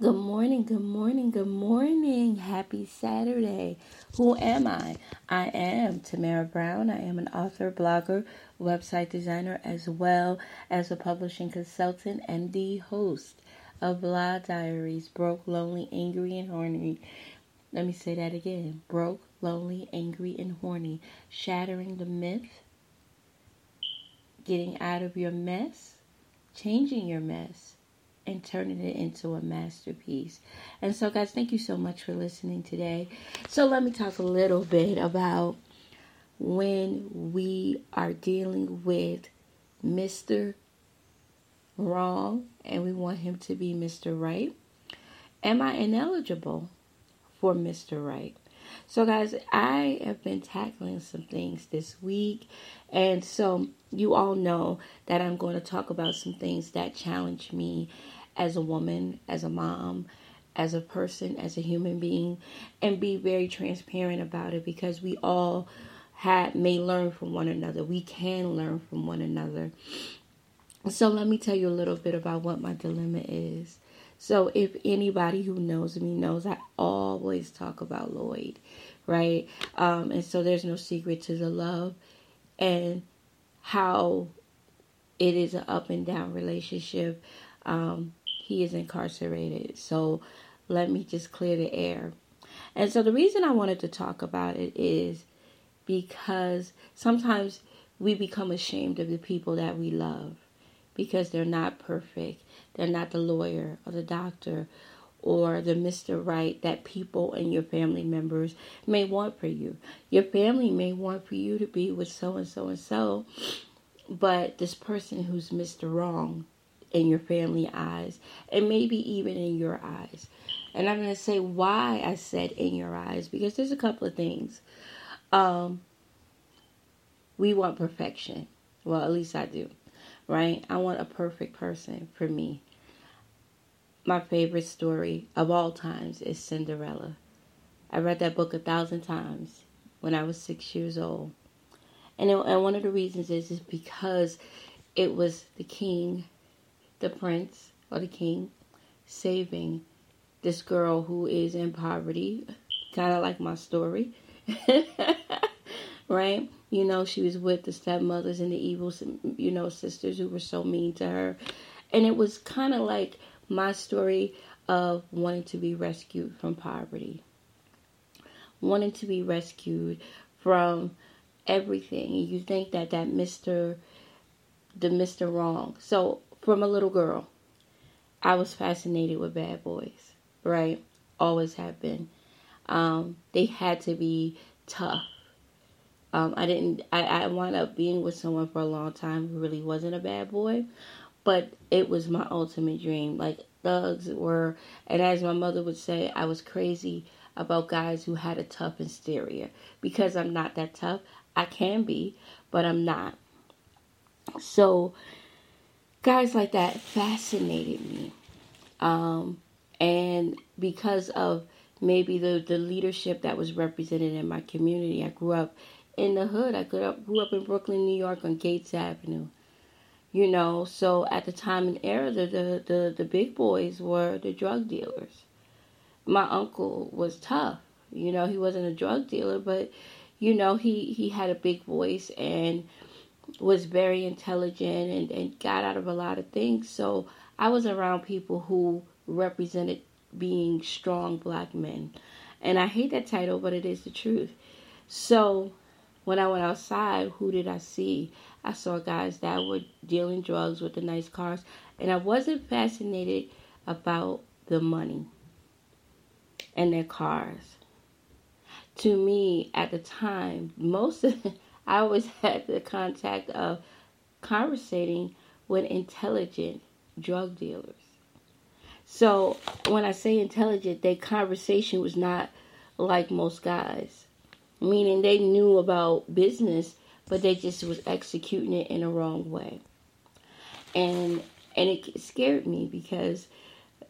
Good morning, good morning, good morning. Happy Saturday. Who am I? I am Tamara Brown. I am an author, blogger, website designer, as well as a publishing consultant and the host of Blah Diaries Broke, Lonely, Angry, and Horny. Let me say that again Broke, Lonely, Angry, and Horny. Shattering the myth, getting out of your mess, changing your mess and turning it into a masterpiece. And so, guys, thank you so much for listening today. So, let me talk a little bit about when we are dealing with Mr. Wrong and we want him to be Mr. Right. Am I ineligible for Mr. Right? So, guys, I have been tackling some things this week. And so, you all know that I'm going to talk about some things that challenge me as a woman, as a mom, as a person, as a human being, and be very transparent about it because we all have, may learn from one another. We can learn from one another. So, let me tell you a little bit about what my dilemma is. So, if anybody who knows me knows, I always talk about Lloyd, right? Um, and so, there's no secret to the love and how it is an up and down relationship. Um, he is incarcerated. So let me just clear the air. And so the reason I wanted to talk about it is because sometimes we become ashamed of the people that we love because they're not perfect. They're not the lawyer or the doctor or the Mr. Right that people and your family members may want for you. Your family may want for you to be with so and so and so, but this person who's Mr. Wrong in your family eyes and maybe even in your eyes. And I'm going to say why I said in your eyes because there's a couple of things. Um, we want perfection. Well, at least I do, right? I want a perfect person for me. My favorite story of all times is Cinderella. I read that book a thousand times when I was six years old. And, it, and one of the reasons is, is because it was the king the prince or the king saving this girl who is in poverty, kind of like my story. right? You know, she was with the stepmothers and the evil, you know, sisters who were so mean to her. And it was kind of like my story of wanting to be rescued from poverty, wanting to be rescued from everything. You think that that Mr. the Mr. Wrong. So from a little girl, I was fascinated with bad boys, right? Always have been. Um, they had to be tough. Um, I didn't. I, I wound up being with someone for a long time who really wasn't a bad boy, but it was my ultimate dream. Like thugs were, and as my mother would say, I was crazy about guys who had a tough exterior because I'm not that tough. I can be, but I'm not. So guys like that fascinated me. Um, and because of maybe the, the leadership that was represented in my community, I grew up in the hood. I grew up, grew up in Brooklyn, New York on Gates Avenue. You know, so at the time and era, the, the, the, the big boys were the drug dealers. My uncle was tough. You know, he wasn't a drug dealer, but, you know, he, he had a big voice and was very intelligent and, and got out of a lot of things. So I was around people who represented being strong black men. And I hate that title, but it is the truth. So when I went outside, who did I see? I saw guys that were dealing drugs with the nice cars. And I wasn't fascinated about the money and their cars. To me, at the time, most of I always had the contact of conversating with intelligent drug dealers. So when I say intelligent, their conversation was not like most guys, meaning they knew about business, but they just was executing it in a wrong way. And and it scared me because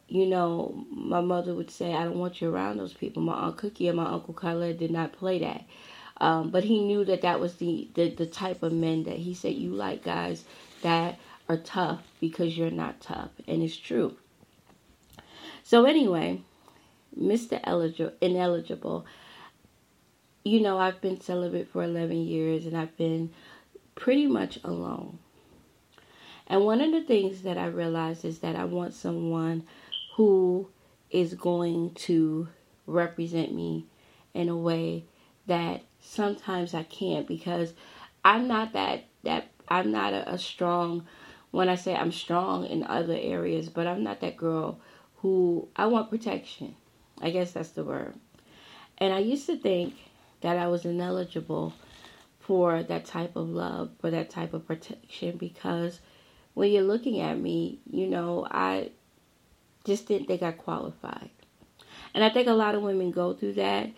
you know, my mother would say, I don't want you around those people. My Aunt Cookie and my Uncle Khaled did not play that. Um, but he knew that that was the, the, the type of men that he said you like guys that are tough because you're not tough. And it's true. So anyway, Mr. Eligible, ineligible. You know, I've been celibate for 11 years and I've been pretty much alone. And one of the things that I realized is that I want someone who is going to represent me in a way that sometimes I can't because I'm not that that I'm not a, a strong when I say I'm strong in other areas, but I'm not that girl who I want protection. I guess that's the word. And I used to think that I was ineligible for that type of love, for that type of protection, because when you're looking at me, you know, I just didn't think I qualified. And I think a lot of women go through that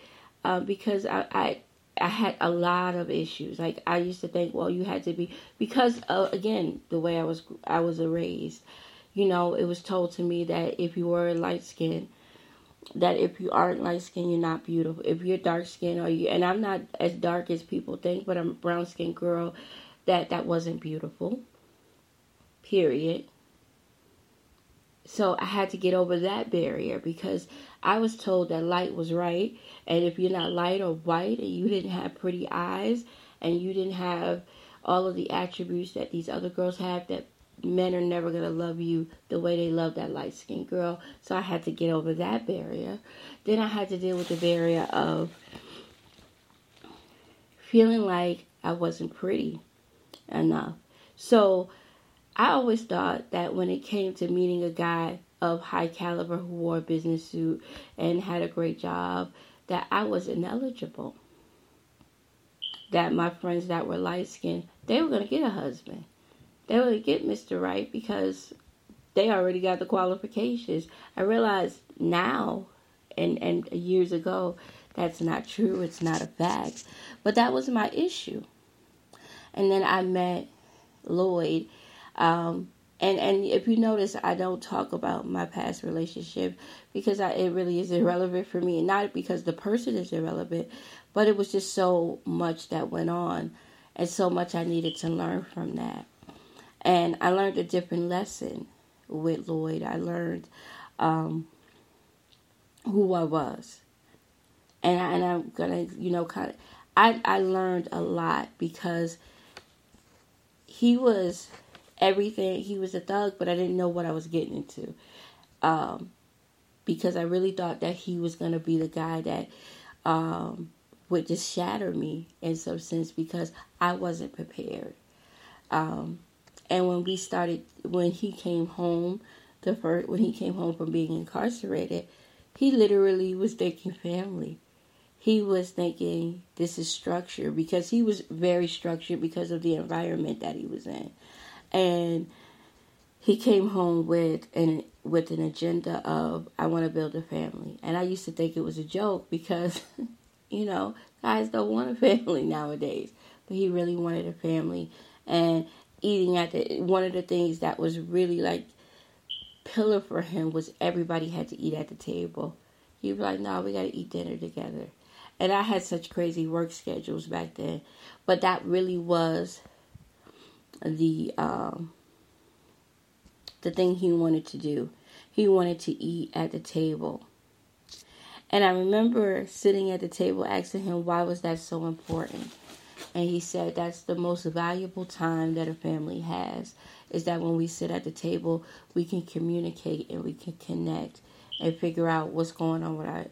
uh, because I, I I had a lot of issues. Like I used to think, well, you had to be because uh, again the way I was I was raised. You know, it was told to me that if you were light skinned, that if you aren't light skinned, you're not beautiful. If you're dark skinned, or you and I'm not as dark as people think, but I'm a brown skinned girl, that that wasn't beautiful. Period. So I had to get over that barrier because I was told that light was right. And if you're not light or white and you didn't have pretty eyes and you didn't have all of the attributes that these other girls have, that men are never going to love you the way they love that light skinned girl. So I had to get over that barrier. Then I had to deal with the barrier of feeling like I wasn't pretty enough. So I always thought that when it came to meeting a guy of high caliber who wore a business suit and had a great job, that I was ineligible. That my friends that were light skinned, they were going to get a husband. They were going to get Mr. Right because they already got the qualifications. I realized now and, and years ago that's not true. It's not a fact. But that was my issue. And then I met Lloyd um, and and if you notice, I don't talk about my past relationship because I, it really is irrelevant for me. and Not because the person is irrelevant, but it was just so much that went on, and so much I needed to learn from that. And I learned a different lesson with Lloyd. I learned um, who I was, and I, and I'm gonna you know kind of I I learned a lot because he was everything. He was a thug, but I didn't know what I was getting into. Um, because I really thought that he was going to be the guy that um, would just shatter me in some sense because I wasn't prepared. Um, and when we started, when he came home, the first when he came home from being incarcerated, he literally was thinking family. He was thinking this is structure because he was very structured because of the environment that he was in and he came home with an with an agenda of I want to build a family. And I used to think it was a joke because you know, guys don't want a family nowadays. But he really wanted a family and eating at the one of the things that was really like pillar for him was everybody had to eat at the table. He was like, "No, we got to eat dinner together." And I had such crazy work schedules back then, but that really was the um, the thing he wanted to do. He wanted to eat at the table. And I remember sitting at the table asking him why was that so important. And he said that's the most valuable time that a family has is that when we sit at the table, we can communicate and we can connect and figure out what's going on with our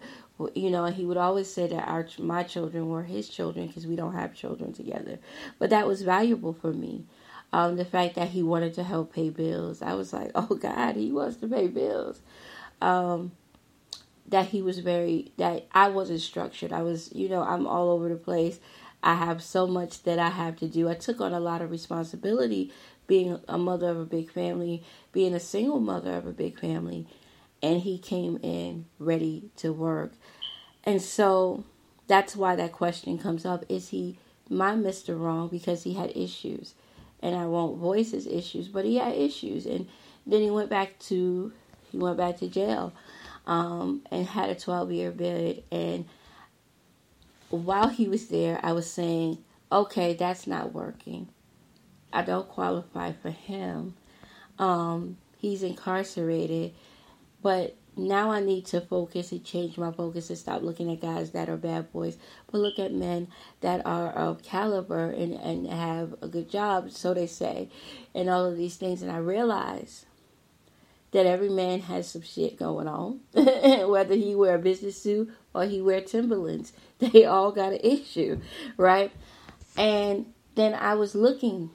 you know, he would always say that our my children were his children because we don't have children together. But that was valuable for me um, the fact that he wanted to help pay bills. I was like, oh God, he wants to pay bills. Um, that he was very, that I wasn't structured. I was, you know, I'm all over the place. I have so much that I have to do. I took on a lot of responsibility being a mother of a big family, being a single mother of a big family. And he came in ready to work. And so that's why that question comes up. Is he my Mr. Wrong because he had issues? And I won't voice his issues, but he had issues, and then he went back to he went back to jail, um, and had a twelve year bid. And while he was there, I was saying, okay, that's not working. I don't qualify for him. Um, he's incarcerated, but now I need to focus and change my focus and stop looking at guys that are bad boys, but look at men that are of caliber and, and have a good job, so they say, and all of these things. And I realize that every man has some shit going on, whether he wear a business suit or he wear Timberlands. They all got an issue, right? And then I was looking.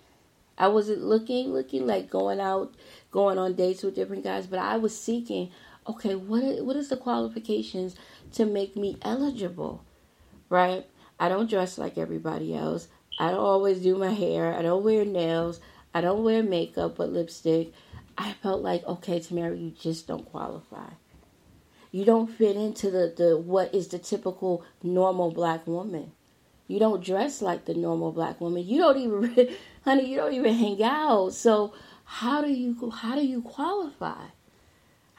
I wasn't looking, looking like going out, going on dates with different guys, but I was seeking okay, what is, what is the qualifications to make me eligible, right? I don't dress like everybody else. I don't always do my hair. I don't wear nails. I don't wear makeup but lipstick. I felt like, okay, Tamara, you just don't qualify. You don't fit into the, the what is the typical normal black woman. You don't dress like the normal black woman. You don't even, honey, you don't even hang out. So how do you how do you qualify?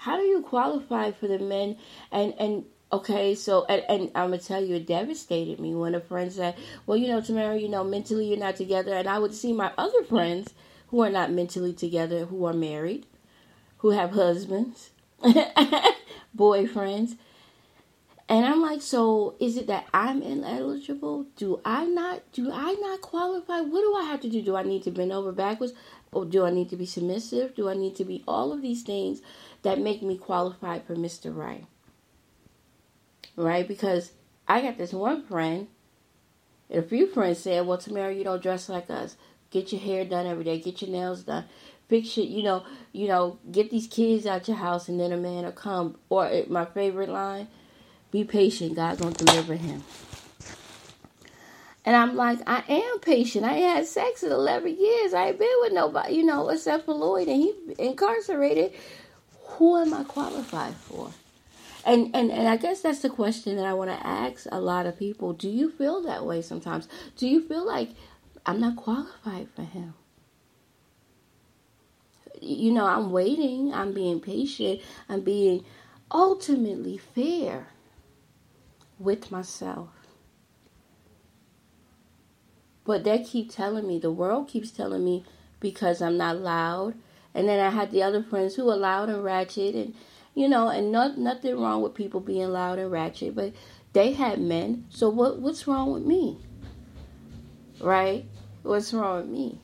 How do you qualify for the men? And and okay so and, and i'm gonna tell you it devastated me when a friend said well you know tamara you know mentally you're not together. And i would see my other friends who are not mentally together who are married who have husbands boyfriends. And i'm like so is it that i'm ineligible? Do i not do i not qualify? What do i have to do? Do i need to bend over backwards? Or do i need to be submissive? Do i need to be all of these things that make me qualified for Mr. Right. Right? Because I got this one friend, and a few friends said, Well, Tamara, you don't dress like us. Get your hair done every day, get your nails done. It, you know, you know, get these kids out your house and then a man will come. Or eh, my favorite line, be patient, God gonna deliver him. And I'm like, I am patient. I ain't had sex in 11 years. I ain't been with nobody, you know, except for Lloyd, and he incarcerated who am I qualified for? And, and and I guess that's the question that I want to ask a lot of people. Do you feel that way sometimes? Do you feel like I'm not qualified for him? You know, I'm waiting, I'm being patient, I'm being ultimately fair with myself. But they keep telling me, the world keeps telling me because I'm not loud, and then I had the other friends who were loud and ratchet, and you know, and not, nothing wrong with people being loud and ratchet, but they had men. So what what's wrong with me? Right? What's wrong with me?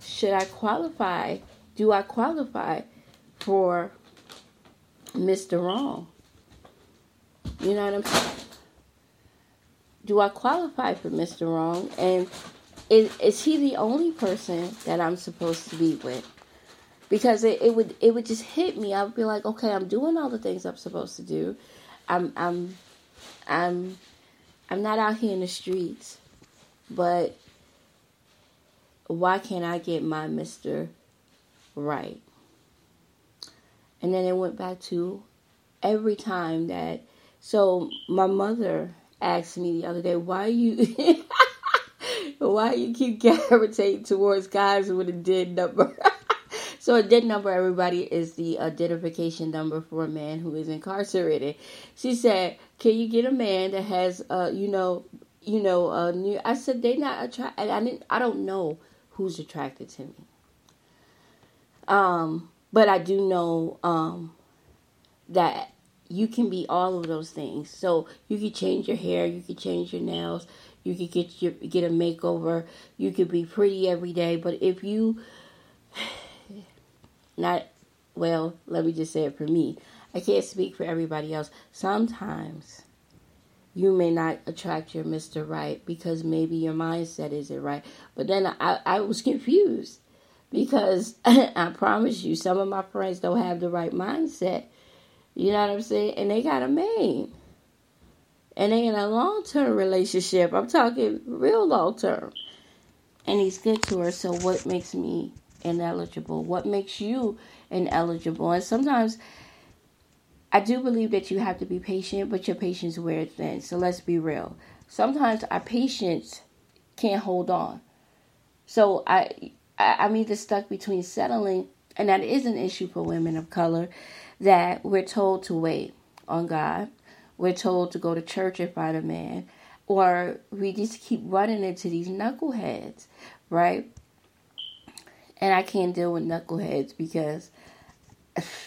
Should I qualify? Do I qualify for Mr. Wrong? You know what I'm saying? Do I qualify for Mr. Wrong? And is is he the only person that I'm supposed to be with? Because it, it would it would just hit me. I would be like, okay, I'm doing all the things I'm supposed to do. I'm I'm I'm I'm not out here in the streets, but why can't I get my Mister right? And then it went back to every time that. So my mother asked me the other day, "Why you?" Why you keep gravitating towards guys with a DIN number? so a DIN number, everybody, is the identification number for a man who is incarcerated. She said, "Can you get a man that has, uh, you know, you know, uh, new?" I said, "They not attracted. I didn't. I don't know who's attracted to me. Um, but I do know um that." You can be all of those things. So you can change your hair, you can change your nails, you could get your get a makeover. You could be pretty every day, but if you not well, let me just say it for me. I can't speak for everybody else. Sometimes you may not attract your Mr. Right because maybe your mindset isn't right. But then I, I was confused because I promise you, some of my friends don't have the right mindset. You know what I'm saying? And they got a man and they in a long term relationship. I'm talking real long term. And he's good to her, so what makes me ineligible? What makes you ineligible? And sometimes I do believe that you have to be patient, but your patience wears thin. So let's be real. Sometimes our patience can't hold on. So I, I I'm either stuck between settling, and that is an issue for women of color, that we're told to wait on God we're told to go to church and find a man, or we just keep running into these knuckleheads, right? And I can't deal with knuckleheads because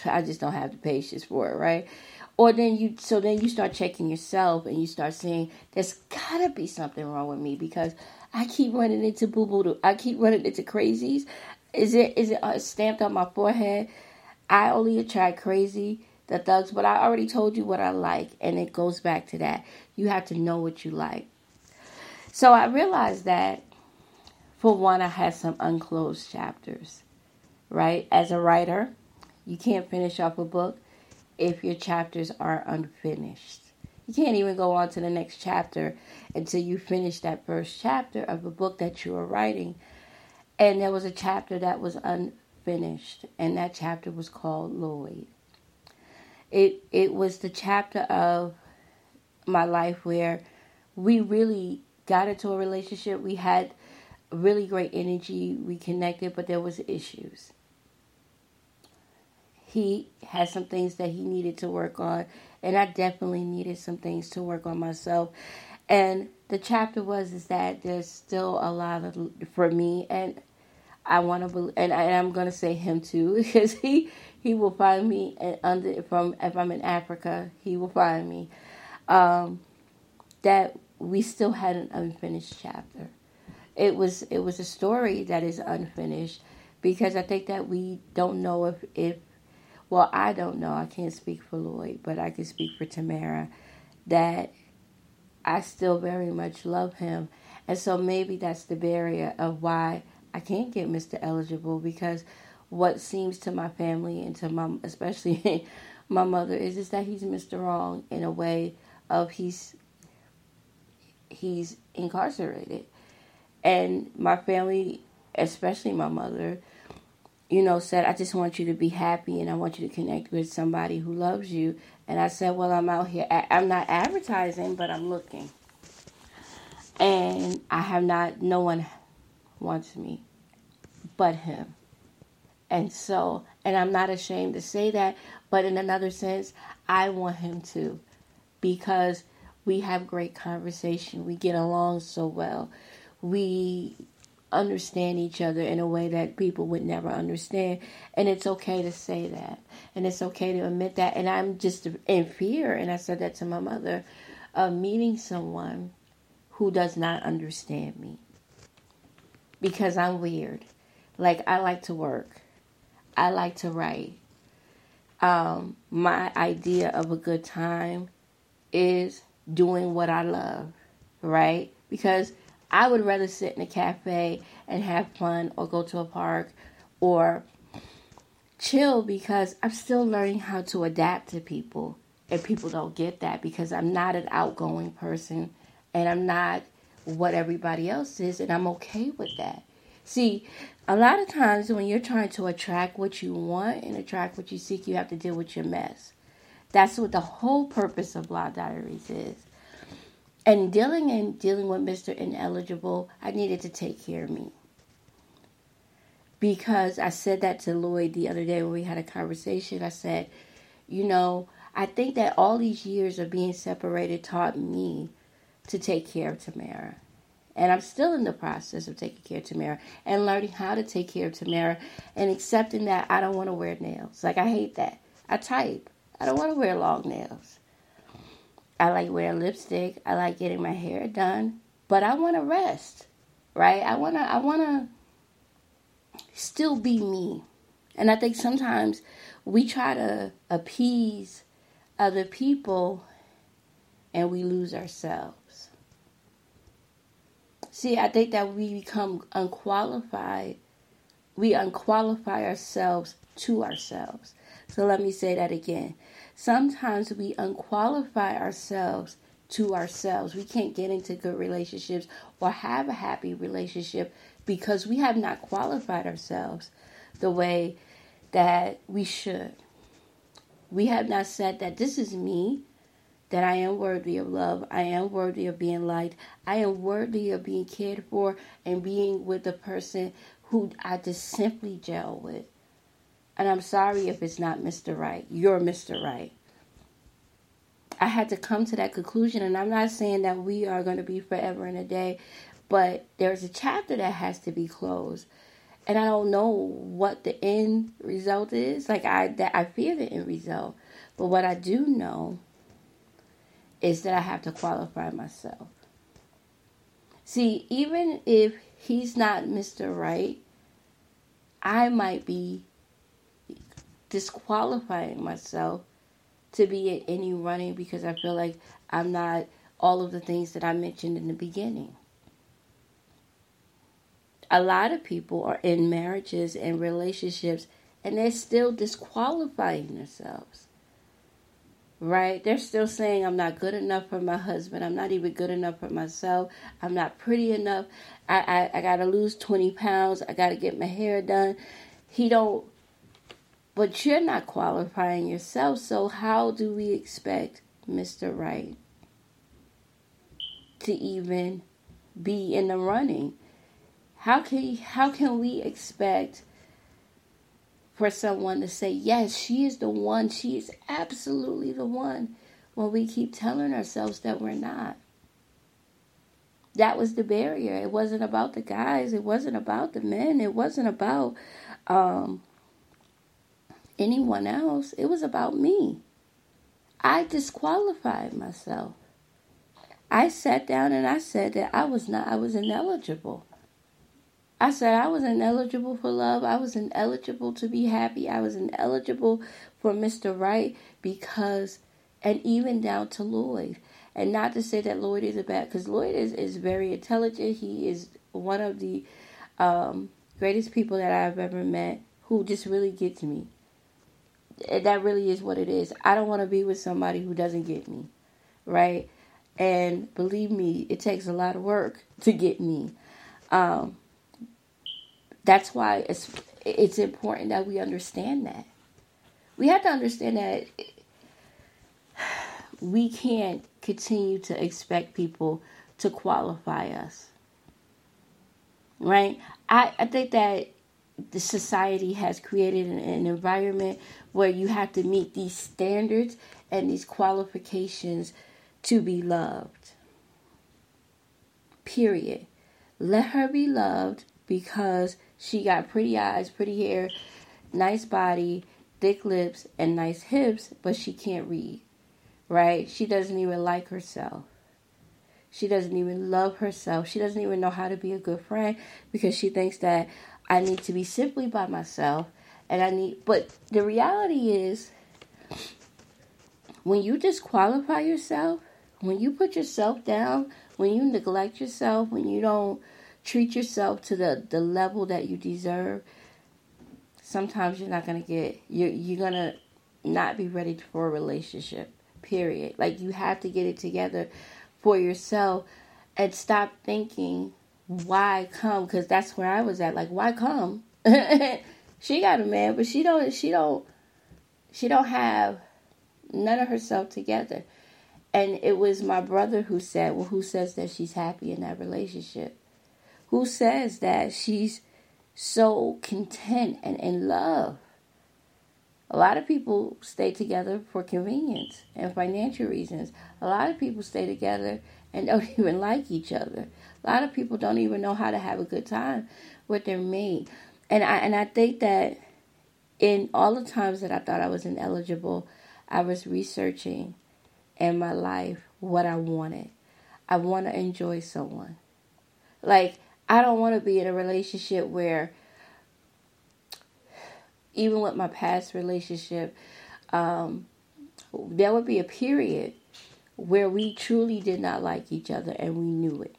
I just don't have the patience for it, right? Or then you, so then you start checking yourself and you start saying, there's gotta be something wrong with me because I keep running into boo boo. I keep running into crazies. Is it is it uh, stamped on my forehead? I only attract crazy, the thugs, but I already told you what I like, and it goes back to that. You have to know what you like. So I realized that, for one, I had some unclosed chapters, right? As a writer, you can't finish off a book if your chapters are unfinished. You can't even go on to the next chapter until you finish that first chapter of a book that you are writing. And there was a chapter that was unfinished, and that chapter was called Lloyd. It it was the chapter of my life where we really got into a relationship. We had really great energy. We connected, but there was issues he had some things that he needed to work on, and I definitely needed some things to work on myself. And the chapter was is that there's still a lot of for me, and I want to believe, and, I, am going to say him too because he he will find me and under from if I'm in Africa, he will find me. Um, that we still had an unfinished chapter. It was it was a story that is unfinished because I think that we don't know if if well, I don't know. I can't speak for Lloyd, but I can speak for Tamara that I still very much love him. And so maybe that's the barrier of why I can't get Mr. Eligible because what seems to my family and to my, especially my mother, is is that he's Mr. Wrong in a way of he's he's incarcerated, and my family, especially my mother, you know, said, I just want you to be happy and I want you to connect with somebody who loves you. And I said, Well, I'm out here. I'm not advertising, but I'm looking. And I have not, no one wants me but him. And so, and I'm not ashamed to say that, but in another sense, I want him to because we have great conversation. We get along so well. We understand each other in a way that people would never understand. And it's okay to say that. And it's okay to admit that. And I'm just in fear, and I said that to my mother, of meeting someone who does not understand me. Because I'm weird. Like, I like to work, I like to write. Um, my idea of a good time is doing what I love, right? Because I would rather sit in a cafe and have fun or go to a park or chill because I'm still learning how to adapt to people. And people don't get that because I'm not an outgoing person and I'm not what everybody else is, and I'm okay with that. See, a lot of times when you're trying to attract what you want and attract what you seek, you have to deal with your mess. That's what the whole purpose of Blah Diaries is. And dealing and dealing with Mr. Ineligible, I needed to take care of me. Because I said that to Lloyd the other day when we had a conversation. I said, you know, I think that all these years of being separated taught me to take care of Tamara. And I'm still in the process of taking care of Tamara and learning how to take care of Tamara and accepting that I don't want to wear nails. Like, I hate that. I type. I don't want to wear long nails. I like wearing lipstick. I like getting my hair done, but I want to rest, right? I want to I want to still be me. And I think sometimes we try to appease other people and we lose ourselves. See, I think that we become unqualified. We unqualify ourselves to ourselves. So let me say that again. Sometimes we unqualify ourselves to ourselves. We can't get into good relationships or have a happy relationship because we have not qualified ourselves the way that we should. We have not said that this is me, that I am worthy of love, I am worthy of being liked, I am worthy of being cared for and being with the person who I just simply gel with. And I'm sorry if it's not Mr. Right. You're Mr. Right. I had to come to that conclusion, and I'm not saying that we are going to be forever in a day, but there's a chapter that has to be closed. and I don't know what the end result is. Like I that I fear the end result. But what I do know is that I have to qualify myself. See, even if he's not Mr. Right, I might be disqualifying myself to be in any running because I feel like I'm not all of the things that I mentioned in the beginning a lot of people are in marriages and relationships and they're still disqualifying themselves. Right? They're still saying, I'm not good enough for my husband. I'm not even good enough for myself. I'm not pretty enough. I, I, I got to lose 20 pounds. I got to get my hair done. He don't, but you're not qualifying yourself. So, how do we expect Mr. Right to even be in the running? How can how can we expect for someone to say, "Yes, she is the one. She is absolutely the one," when we keep telling ourselves that we're not? That was the barrier. It wasn't about the guys. It wasn't about the men. It wasn't about um, anyone else. It was about me. I disqualified myself. I sat down and I said that I was not. I was ineligible. I said I was ineligible for love. I was ineligible to be happy. I was ineligible for Mr. Right because, and even down to Lloyd. And not to say that Lloyd is a bad, because Lloyd is, is very intelligent. He is one of the um, greatest people that I've ever met who just really gets me. That really is what it is. I don't want to be with somebody who doesn't get me, right? And believe me, it takes a lot of work to get me. Um, that's why it's it's important that we understand that. We have to understand that we can't continue to expect people to qualify us. Right? I, I think that the society has created an, an environment where you have to meet these standards and these qualifications to be loved. Period. Let her be loved because she got pretty eyes, pretty hair, nice body, thick lips, and nice hips, but she can't read, right? She doesn't even like herself. She doesn't even love herself. She doesn't even know how to be a good friend because she thinks that I need to be simply by myself and I need but the reality is when you disqualify yourself, when you put yourself down, when you neglect yourself, when you don't treat yourself to the, the level that you deserve, sometimes you're not gonna get you're you're gonna not be ready for a relationship. Period. Like you have to get it together for yourself and stop thinking why come because that's where I was at. Like why come? she got a man, but she don't she don't she don't have none of herself together. And it was my brother who said, Well, who says that she's happy in that relationship? Who says that she's so content and in love. A lot of people stay together for convenience and financial reasons. A lot of people stay together and don't even like each other. A lot of people don't even know how to have a good time with their mate. And I and I think that in all the times that I thought I was ineligible, I was researching in my life what I wanted. I want to enjoy someone. Like I don't want to be in a relationship where, even with my past relationship, um, there would be a period where we truly did not like each other and we knew it.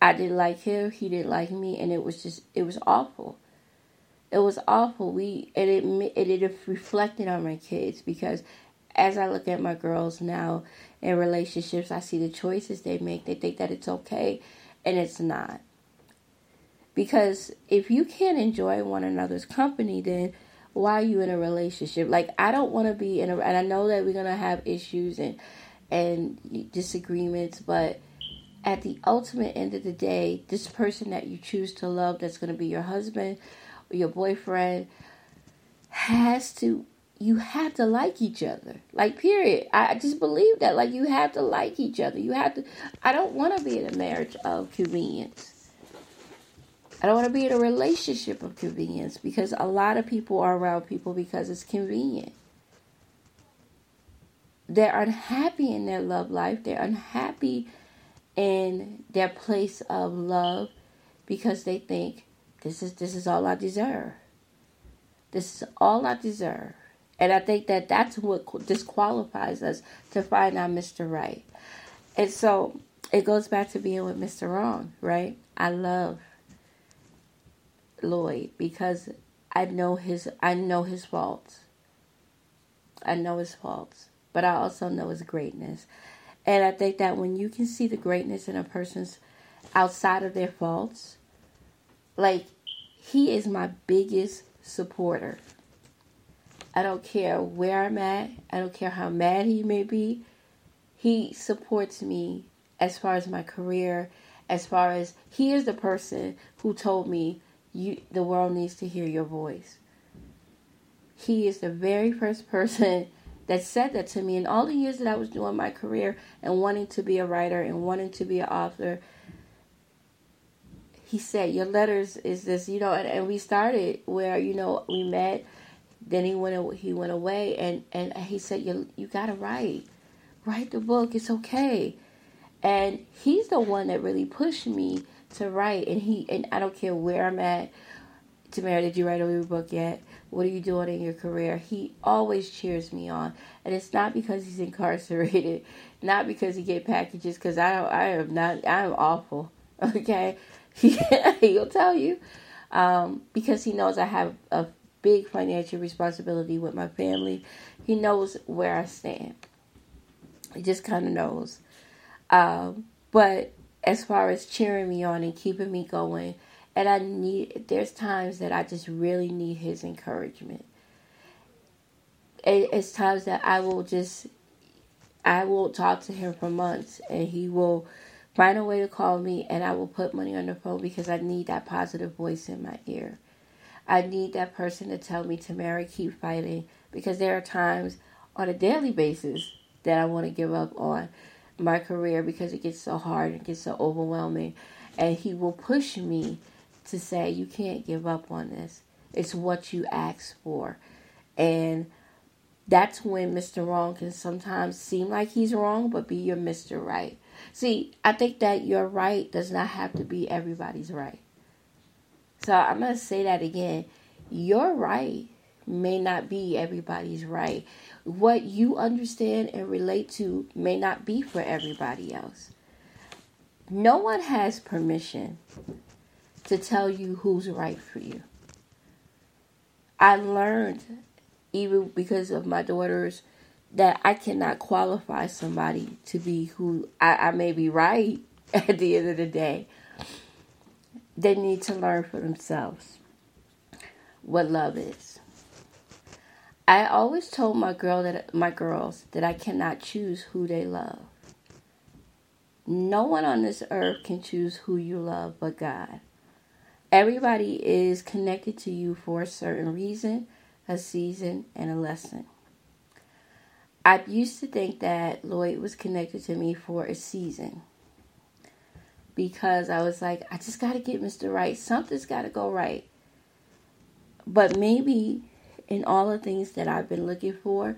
I didn't like him, he didn't like me, and it was just, it was awful. It was awful. We, and it, it, it reflected on my kids because as I look at my girls now in relationships, I see the choices they make. They think that it's okay and it's not. Because if you can't enjoy one another's company, then why are you in a relationship? Like I don't want to be in a and I know that we're going to have issues and and disagreements, but at the ultimate end of the day, this person that you choose to love that's going to be your husband or your boyfriend has to you have to like each other. Like, period. I just believe that. Like, you have to like each other. You have to. I don't want to be in a marriage of convenience. I don't want to be in a relationship of convenience because a lot of people are around people because it's convenient. They're unhappy in their love life. They're unhappy in their place of love because they think this is this is all I deserve. This is all I deserve. And I think that that's what disqualifies us to find our Mr. Right. And so it goes back to being with Mr. Wrong, right? I love Lloyd because I know his I know his faults. I know his faults, but I also know his greatness. And I think that when you can see the greatness in a person's outside of their faults, like he is my biggest supporter. I don't care where I'm at. I don't care how mad he may be. He supports me as far as my career, as far as he is the person who told me you the world needs to hear your voice. He is the very first person that said that to me in all the years that I was doing my career and wanting to be a writer and wanting to be an author. He said, Your letters is this, you know, and, and we started where, you know, we met, then he went he went away and, and he said, You you gotta write. Write the book, it's okay. And he's the one that really pushed me to write and he and I don't care where I'm at. Tamara, did you write a book yet? What are you doing in your career? He always cheers me on, and it's not because he's incarcerated, not because he get packages. Because I don't, I am not, I am awful. Okay, he'll tell you um, because he knows I have a big financial responsibility with my family. He knows where I stand. He just kind of knows. Um, but as far as cheering me on and keeping me going. And I need, there's times that I just really need his encouragement. it's times that I will just, I won't talk to him for months and he will find a way to call me and I will put money on the phone because I need that positive voice in my ear. I need that person to tell me, Tamara, keep fighting because there are times on a daily basis that I want to give up on my career because it gets so hard and gets so overwhelming. And he will push me to say, You can't give up on this. It's what you asked for. And that's when Mr. Wrong can sometimes seem like he's wrong, but be your Mr. Right. See, I think that your right does not have to be everybody's right. So I'm going to say that again. Your right may not be everybody's right what you understand and relate to may not be for everybody else. No one has permission to tell you who's right for you. I learned, even because of my daughters, that I cannot qualify somebody to be who I, I may be right at the end of the day. They need to learn for themselves what love is. I always told my girl that my girls that I cannot choose who they love. No one on this earth can choose who you love but God. Everybody is connected to you for a certain reason, a season, and a lesson. I used to think that Lloyd was connected to me for a season because I was like, I just got to get Mr. Right. Something's got to go right. But maybe in all the things that I've been looking for,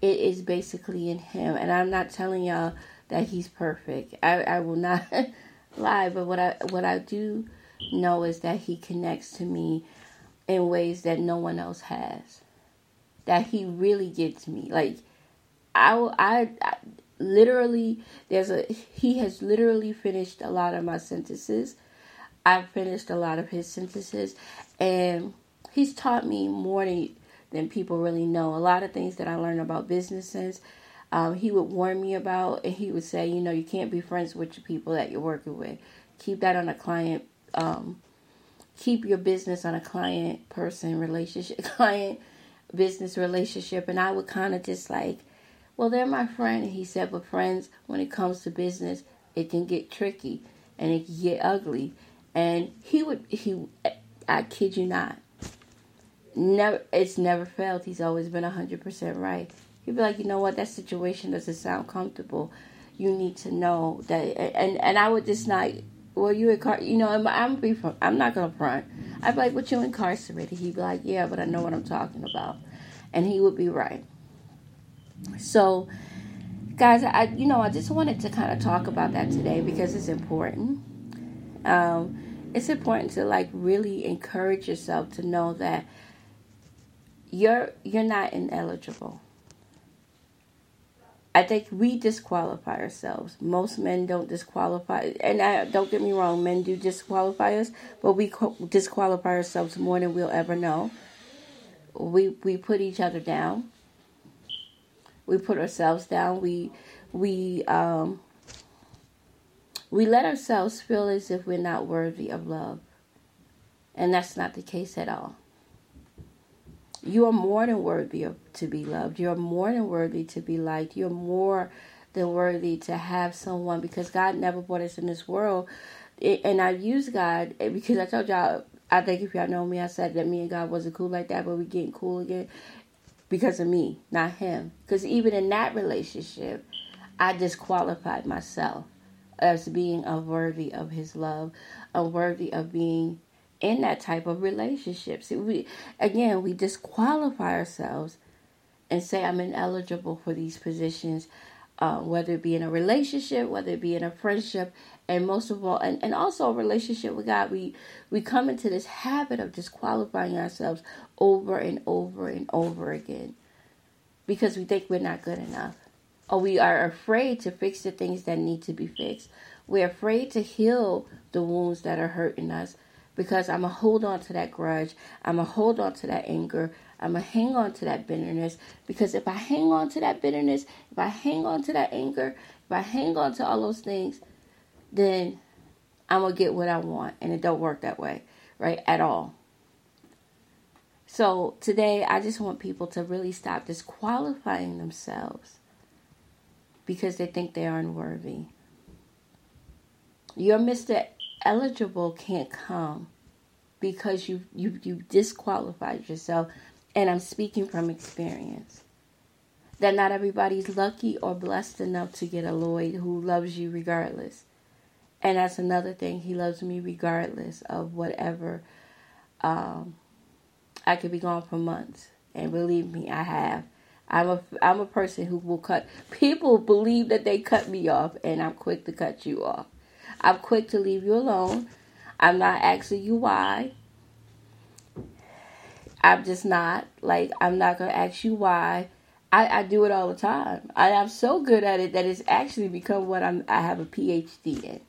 it is basically in Him. And I'm not telling y'all that He's perfect. I, I will not lie, but what I what I do know is that He connects to me in ways that no one else has. That He really gets me. Like I, I, I literally there's a he has literally finished a lot of my sentences. I've finished a lot of his sentences and he's taught me more than than people really know. A lot of things that I learned about businesses. um, he would warn me about, and he would say, you know, you can't be friends with the people that you're working with. Keep that on a client. Um, keep your business on a client person relationship, client business relationship. And I would kind of just like, well, they're my friend. He said, but friends, when it comes to business, it can get tricky and it can get ugly. And he would, he, I kid you not, never it's never failed. He's always been hundred percent right. He'd be like, you know what, that situation doesn't sound comfortable. You need to know that, and and I would just not well, you incar, you know, I'm, I'm be from, I'm not gonna front. I'd be like, "What you incarcerated?" He'd be like, "Yeah, but I know what I'm talking about," and he would be right. So, guys, I you know I just wanted to kind of talk about that today because it's important. Um, it's important to like really encourage yourself to know that you're you're not ineligible. I think we disqualify ourselves. Most men don't disqualify, and I, don't get me wrong, men do disqualify us, but we disqualify ourselves more than we'll ever know. We we put each other down. We put ourselves down. We we um, we let ourselves feel as if we're not worthy of love, and that's not the case at all. You are more than worthy of, to be loved. You're more than worthy to be liked. You're more than worthy to have someone because God never brought us in this world. and I use God eh, because I told y'all, I think if y'all know me, I said that me and God wasn't cool like that, but we getting cool again because of me, not Him. Because even in that relationship, I disqualified myself as being unworthy of His love, unworthy of being in that type of relationship. See, we again we disqualify ourselves and say I'm ineligible for these positions, uh, whether it be in a relationship, whether it be in a friendship, and most of all, and, and also a relationship with God. We we come into this habit of disqualifying ourselves over and over and over again because we think we're not good enough. Or we are afraid to fix the things that need to be fixed. We're afraid to heal the wounds that are hurting us because I'm to hold on to that grudge. I'm to hold on to that anger. I'm to hang on to that bitterness because if I hang on to that bitterness, if I hang on to that anger, if I hang on to all those things, then I'm going to get what I want. And it don't work that way, right? At all. So today, I just want people to really stop disqualifying themselves because they think they are unworthy. You're Mr eligible can't come because you you you disqualified yourself and I'm speaking from experience. That not everybody's lucky or blessed enough to get a Lloyd who loves you regardless. And that's another thing. He loves me regardless of whatever. Um, I could be gone for months, and believe me, I have. I'm a I'm a person who will cut. People believe that they cut me off, and I'm quick to cut you off. I'm quick to leave you alone. I'm not asking you why. I'm just not. Like, I'm not to ask you why. I, I do it all the time. I, I'm so good at it that it's actually become what I'm, I have a PhD in.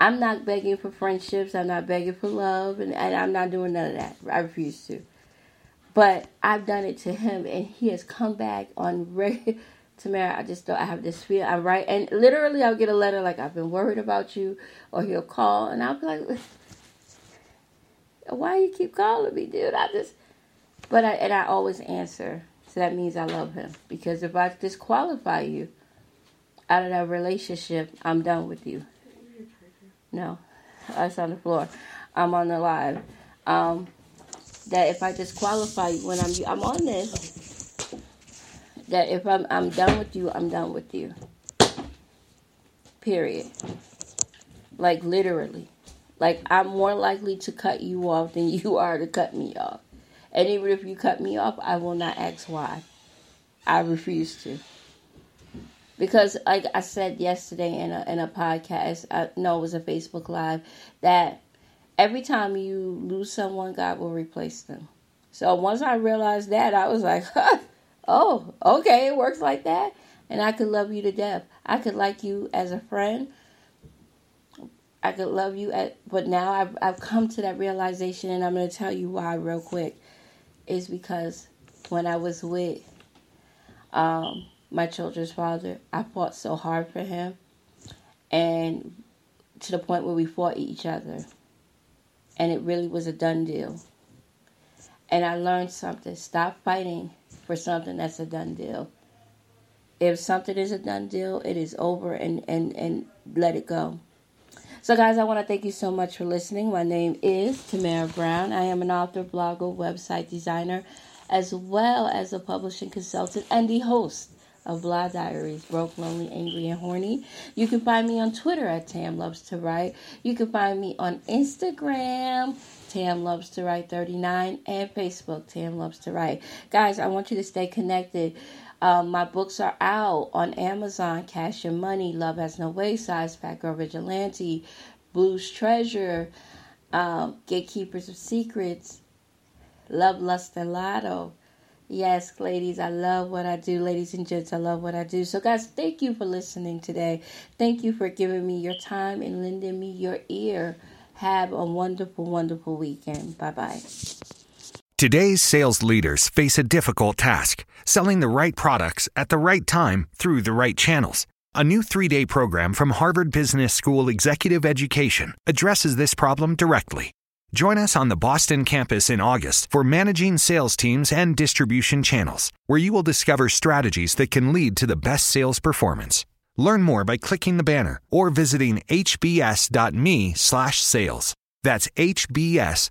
I'm not begging for friendships. I'm not begging for love. And, and I'm not doing none of that. I refuse to. But I've done it to him, and he has come back on regular Tamara, I just don't, I have this feel. I write, and literally I'll get a letter like, I've been worried about you, or he'll call, and I'll be like, why you keep calling me, dude? I just, but I, and I always answer. So that means I love him. Because if I disqualify you out of that relationship, I'm done with you. No, it's on the floor. I'm on the live. Um, that if I disqualify you when I'm, I'm on this that if I'm I'm done with you, I'm done with you. Period. Like literally. Like I'm more likely to cut you off than you are to cut me off. And even if you cut me off, I will not ask why. I refuse to. Because like I said yesterday in a in a podcast, I know it was a Facebook live, that every time you lose someone, God will replace them. So once I realized that, I was like, oh, okay, it works like that. And I could love you to death. I could like you as a friend. I could love you at, but now I've I've come to that realization, and I'm going to tell you why real quick. Is because when I was with um, my children's father, I fought so hard for him, and to the point where we fought each other, and it really was a done deal. And I learned something: stop fighting for something that's a done deal. If something is a done deal, it is over and, and, and let it go. So, guys, I want to thank you so much for listening. My name is Tamara Brown. I am an author, blogger, website designer, as well as a publishing consultant and the host of Blah Diaries, Broke, Lonely, Angry, and Horny. You can find me on Twitter at Tam Loves to Write. You can find me on Instagram, Tam Loves to Write 39, and Facebook, Tam Loves to Write. Guys, I want you to stay connected. Um, my books are out on Amazon Cash and Money, Love Has No Wayside, Fat Girl Vigilante, Blues Treasure, um, Gatekeepers of Secrets, Love, Lust, and Lotto. Yes, ladies, I love what I do. Ladies and gents, I love what I do. So, guys, thank you for listening today. Thank you for giving me your time and lending me your ear. Have a wonderful, wonderful weekend. Bye bye. Today's sales leaders face a difficult task selling the right products at the right time through the right channels. A new three day program from Harvard Business School Executive Education addresses this problem directly. Join us on the Boston campus in August for Managing Sales Teams and Distribution Channels, where you will discover strategies that can lead to the best sales performance. Learn more by clicking the banner or visiting hbs.me/sales. That's hbs.me/sales.